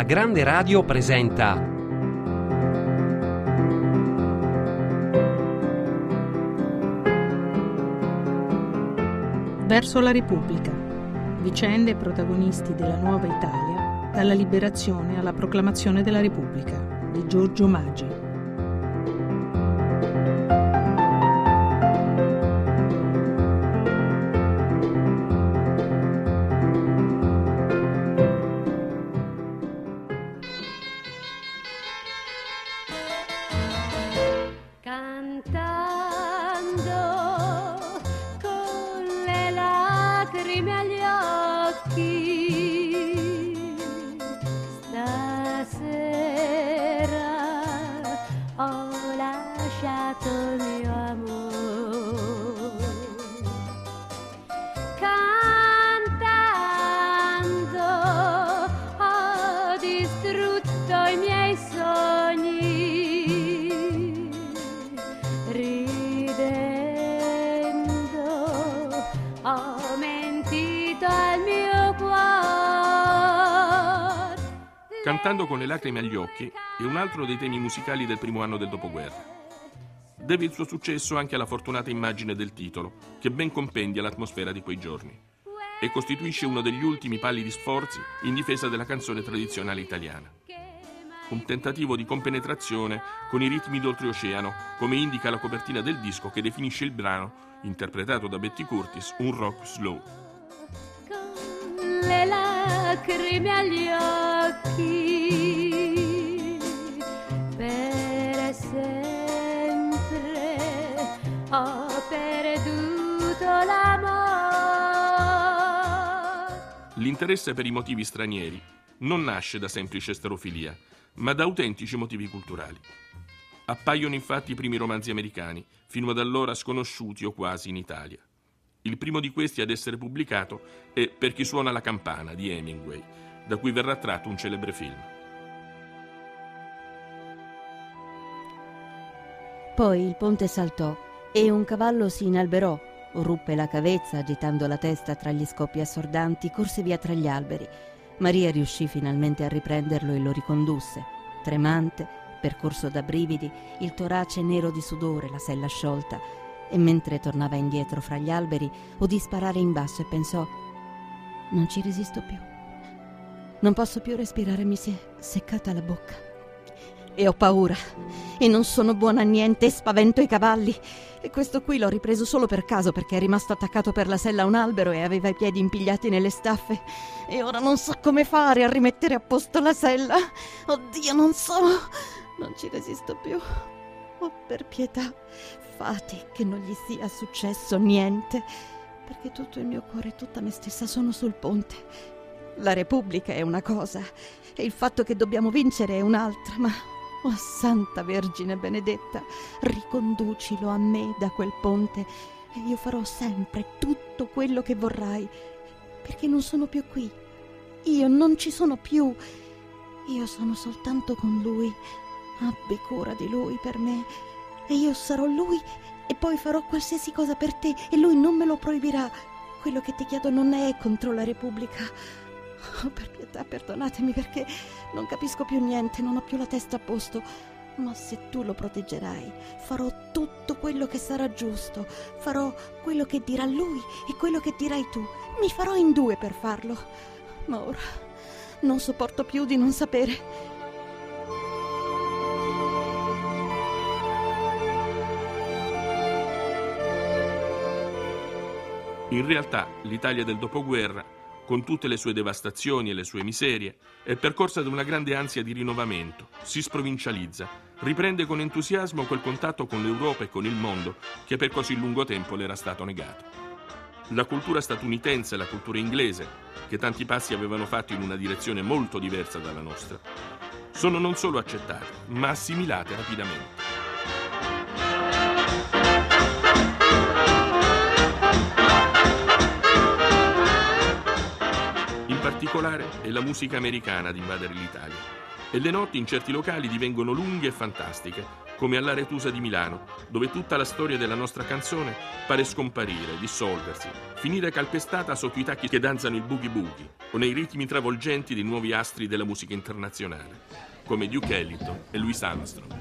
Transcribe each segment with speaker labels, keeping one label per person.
Speaker 1: La Grande Radio presenta
Speaker 2: Verso la Repubblica. Vicende e protagonisti della nuova Italia, dalla liberazione alla proclamazione della Repubblica, di Giorgio Maggi. ます。
Speaker 3: Cantando con le lacrime agli occhi è un altro dei temi musicali del primo anno del dopoguerra. Deve il suo successo anche alla fortunata immagine del titolo, che ben compendia l'atmosfera di quei giorni e costituisce uno degli ultimi pali di sforzi in difesa della canzone tradizionale italiana. Un tentativo di compenetrazione con i ritmi d'oltreoceano, come indica la copertina del disco che definisce il brano, interpretato da Betty Curtis, un rock slow.
Speaker 4: Lacrime agli occhi per sempre ho perduto l'amore.
Speaker 3: L'interesse per i motivi stranieri non nasce da semplice sterofilia, ma da autentici motivi culturali. Appaiono infatti i primi romanzi americani, fino ad allora sconosciuti o quasi in Italia. Il primo di questi ad essere pubblicato è Per chi suona la campana di Hemingway, da cui verrà tratto un celebre film.
Speaker 5: Poi il ponte saltò e un cavallo si inalberò, ruppe la cavezza agitando la testa tra gli scoppi assordanti, corse via tra gli alberi. Maria riuscì finalmente a riprenderlo e lo ricondusse, tremante, percorso da brividi, il torace nero di sudore, la sella sciolta, e mentre tornava indietro fra gli alberi udì sparare in basso e pensò non ci resisto più. Non posso più respirare, mi si è seccata la bocca. E ho paura. E non sono buona a niente e spavento i cavalli. E questo qui l'ho ripreso solo per caso perché è rimasto attaccato per la sella a un albero e aveva i piedi impigliati nelle staffe. E ora non so come fare a rimettere a posto la sella. Oddio, non so. Non ci resisto più. Oh, per pietà, fate che non gli sia successo niente, perché tutto il mio cuore e tutta me stessa sono sul ponte. La Repubblica è una cosa e il fatto che dobbiamo vincere è un'altra, ma oh Santa Vergine benedetta, riconducilo a me da quel ponte e io farò sempre tutto quello che vorrai, perché non sono più qui. Io non ci sono più. Io sono soltanto con lui. Abbi cura di lui per me e io sarò lui e poi farò qualsiasi cosa per te e lui non me lo proibirà. Quello che ti chiedo non è contro la Repubblica. Oh, per pietà, perdonatemi perché non capisco più niente, non ho più la testa a posto. Ma se tu lo proteggerai, farò tutto quello che sarà giusto. Farò quello che dirà lui e quello che dirai tu. Mi farò in due per farlo. Ma ora non sopporto più di non sapere.
Speaker 3: In realtà l'Italia del dopoguerra, con tutte le sue devastazioni e le sue miserie, è percorsa da una grande ansia di rinnovamento, si sprovincializza, riprende con entusiasmo quel contatto con l'Europa e con il mondo che per così lungo tempo le era stato negato. La cultura statunitense e la cultura inglese, che tanti passi avevano fatto in una direzione molto diversa dalla nostra, sono non solo accettate, ma assimilate rapidamente. Particolare è la musica americana ad invadere l'Italia e le notti in certi locali divengono lunghe e fantastiche, come all'Aretusa di Milano, dove tutta la storia della nostra canzone pare scomparire, dissolversi, finire calpestata sotto i tacchi che danzano il boogie boogie o nei ritmi travolgenti dei nuovi astri della musica internazionale, come Duke Ellington e Louis Armstrong.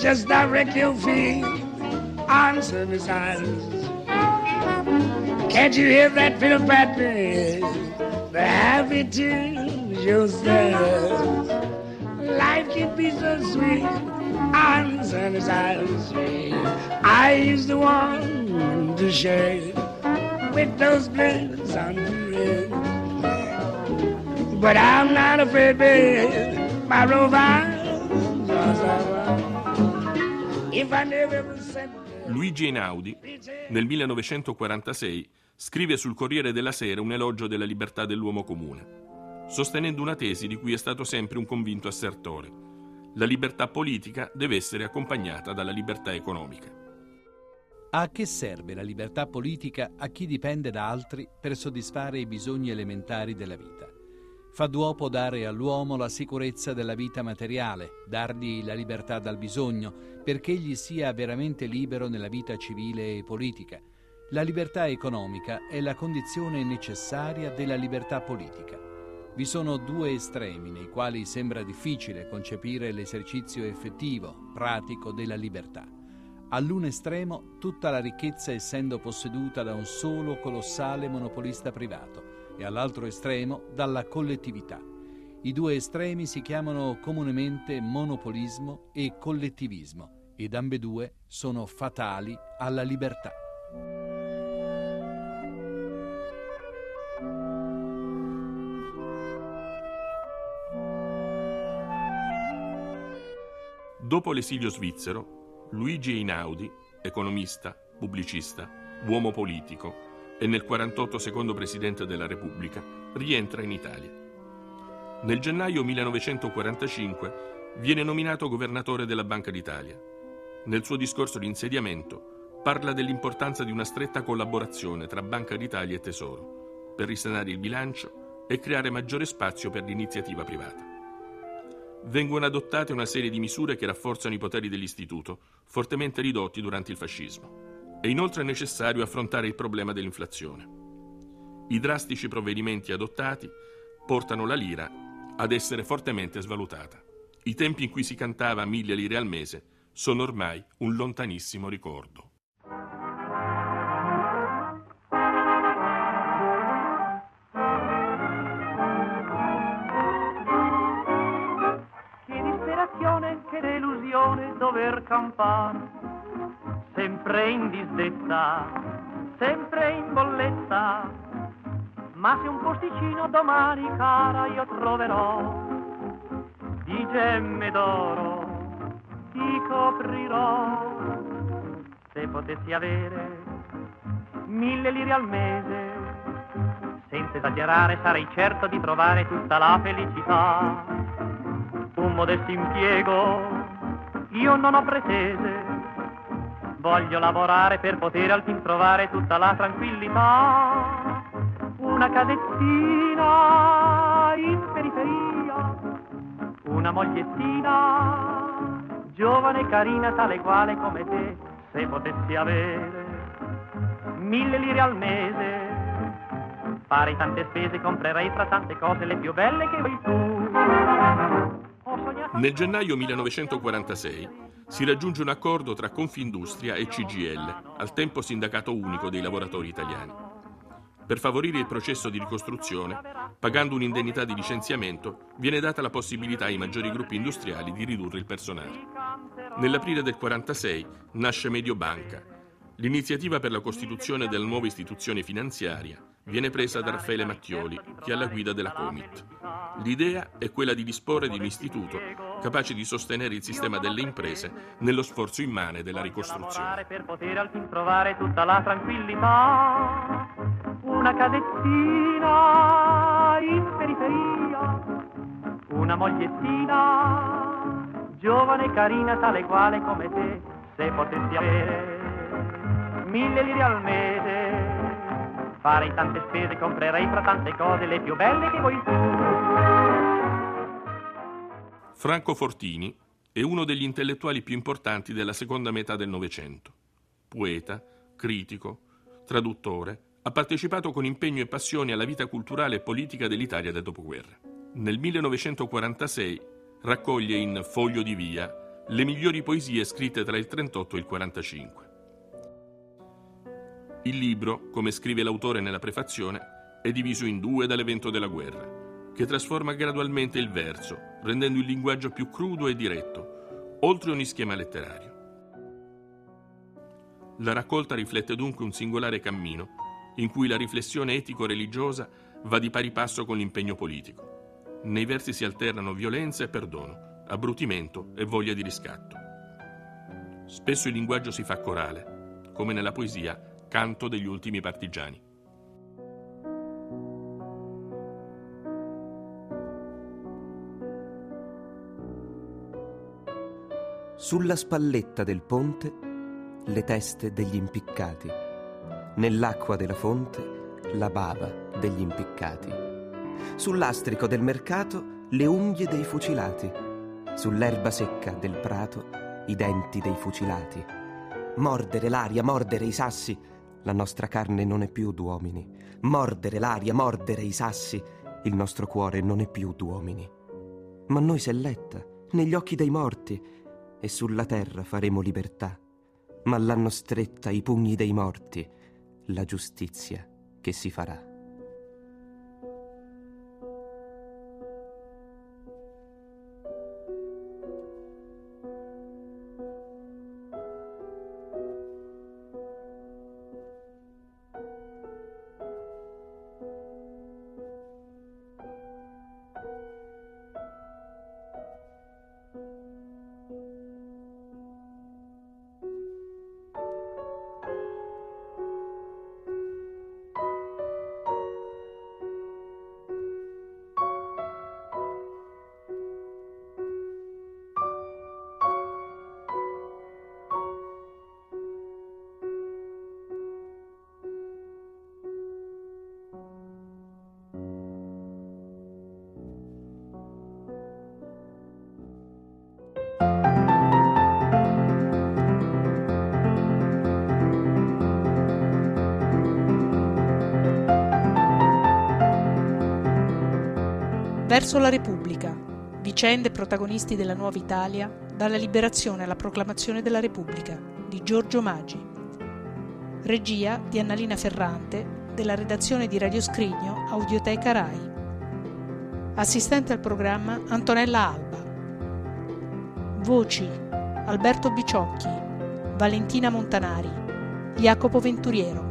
Speaker 6: Just direct your feet on service. Can't you hear that fiddle pattern? The happy tunes yourself. Life can be so sweet on service. I used to want to share with those blues on the red. But I'm not afraid, babe.
Speaker 3: Luigi Einaudi, nel 1946, scrive sul Corriere della Sera un elogio della libertà dell'uomo comune, sostenendo una tesi di cui è stato sempre un convinto assertore. La libertà politica deve essere accompagnata dalla libertà economica.
Speaker 7: A che serve la libertà politica a chi dipende da altri per soddisfare i bisogni elementari della vita? Fa d'uopo dare all'uomo la sicurezza della vita materiale, dargli la libertà dal bisogno, perché egli sia veramente libero nella vita civile e politica. La libertà economica è la condizione necessaria della libertà politica. Vi sono due estremi nei quali sembra difficile concepire l'esercizio effettivo, pratico della libertà. All'un estremo tutta la ricchezza essendo posseduta da un solo colossale monopolista privato e all'altro estremo dalla collettività. I due estremi si chiamano comunemente monopolismo e collettivismo ed ambedue sono fatali alla libertà.
Speaker 3: Dopo l'esilio svizzero, Luigi Einaudi, economista, pubblicista, uomo politico e nel 48 secondo presidente della Repubblica, rientra in Italia. Nel gennaio 1945 viene nominato governatore della Banca d'Italia. Nel suo discorso di insediamento parla dell'importanza di una stretta collaborazione tra Banca d'Italia e Tesoro per risanare il bilancio e creare maggiore spazio per l'iniziativa privata vengono adottate una serie di misure che rafforzano i poteri dell'istituto, fortemente ridotti durante il fascismo. È inoltre necessario affrontare il problema dell'inflazione. I drastici provvedimenti adottati portano la lira ad essere fortemente svalutata. I tempi in cui si cantava mille lire al mese sono ormai un lontanissimo ricordo.
Speaker 8: Che disperazione, che delusione dover campare, sempre in disdetta, sempre in bolletta. Ma se un posticino domani, cara, io troverò, di gemme d'oro ti coprirò. Se potessi avere mille lire al mese, senza esagerare sarei certo di trovare tutta la felicità un modesto impiego, io non ho pretese, voglio lavorare per poter al fin trovare tutta la tranquillità, una casettina in periferia, una mogliettina, giovane e carina tale e quale come te, se potessi avere mille lire al mese, farei tante spese, comprerei fra tante cose le più belle che vuoi tu.
Speaker 3: Nel gennaio 1946 si raggiunge un accordo tra Confindustria e CGL, al tempo sindacato unico dei lavoratori italiani. Per favorire il processo di ricostruzione, pagando un'indennità di licenziamento, viene data la possibilità ai maggiori gruppi industriali di ridurre il personale. Nell'aprile del 1946 nasce Mediobanca, l'iniziativa per la costituzione della nuova istituzione finanziaria viene presa da Raffaele Mattioli, che è alla guida della Comit. L'idea è quella di disporre di un istituto capace di sostenere il sistema delle imprese nello sforzo immane della ricostruzione.
Speaker 8: Per poter al fin trovare tutta la tranquillità, una cadettina in periferia, una mogliettina, giovane e carina, tale quale come te, se potessi avere mille lire al mese farei tante spese, comprerei fra tante cose le più belle che vuoi tu.
Speaker 3: Franco Fortini è uno degli intellettuali più importanti della seconda metà del Novecento. Poeta, critico, traduttore, ha partecipato con impegno e passione alla vita culturale e politica dell'Italia del dopoguerra. Nel 1946 raccoglie in Foglio di Via le migliori poesie scritte tra il 38 e il 45. Il libro, come scrive l'autore nella prefazione, è diviso in due dall'evento della guerra, che trasforma gradualmente il verso, rendendo il linguaggio più crudo e diretto, oltre ogni schema letterario. La raccolta riflette dunque un singolare cammino in cui la riflessione etico-religiosa va di pari passo con l'impegno politico. Nei versi si alternano violenza e perdono, abbrutimento e voglia di riscatto. Spesso il linguaggio si fa corale, come nella poesia Canto degli ultimi partigiani.
Speaker 9: Sulla spalletta del ponte le teste degli impiccati, nell'acqua della fonte la bava degli impiccati, sull'astrico del mercato le unghie dei fucilati, sull'erba secca del prato i denti dei fucilati. Mordere l'aria, mordere i sassi, la nostra carne non è più d'uomini. Mordere l'aria, mordere i sassi, il nostro cuore non è più d'uomini. Ma noi selletta, negli occhi dei morti, e sulla terra faremo libertà. Ma l'hanno stretta i pugni dei morti, la giustizia che si farà.
Speaker 2: Verso la Repubblica. Vicende protagonisti della nuova Italia, dalla liberazione alla proclamazione della Repubblica, di Giorgio Maggi. Regia di Annalina Ferrante, della redazione di Radio Scrigno, Audioteca Rai. Assistente al programma Antonella Alba. Voci Alberto Biciocchi, Valentina Montanari, Jacopo Venturiero.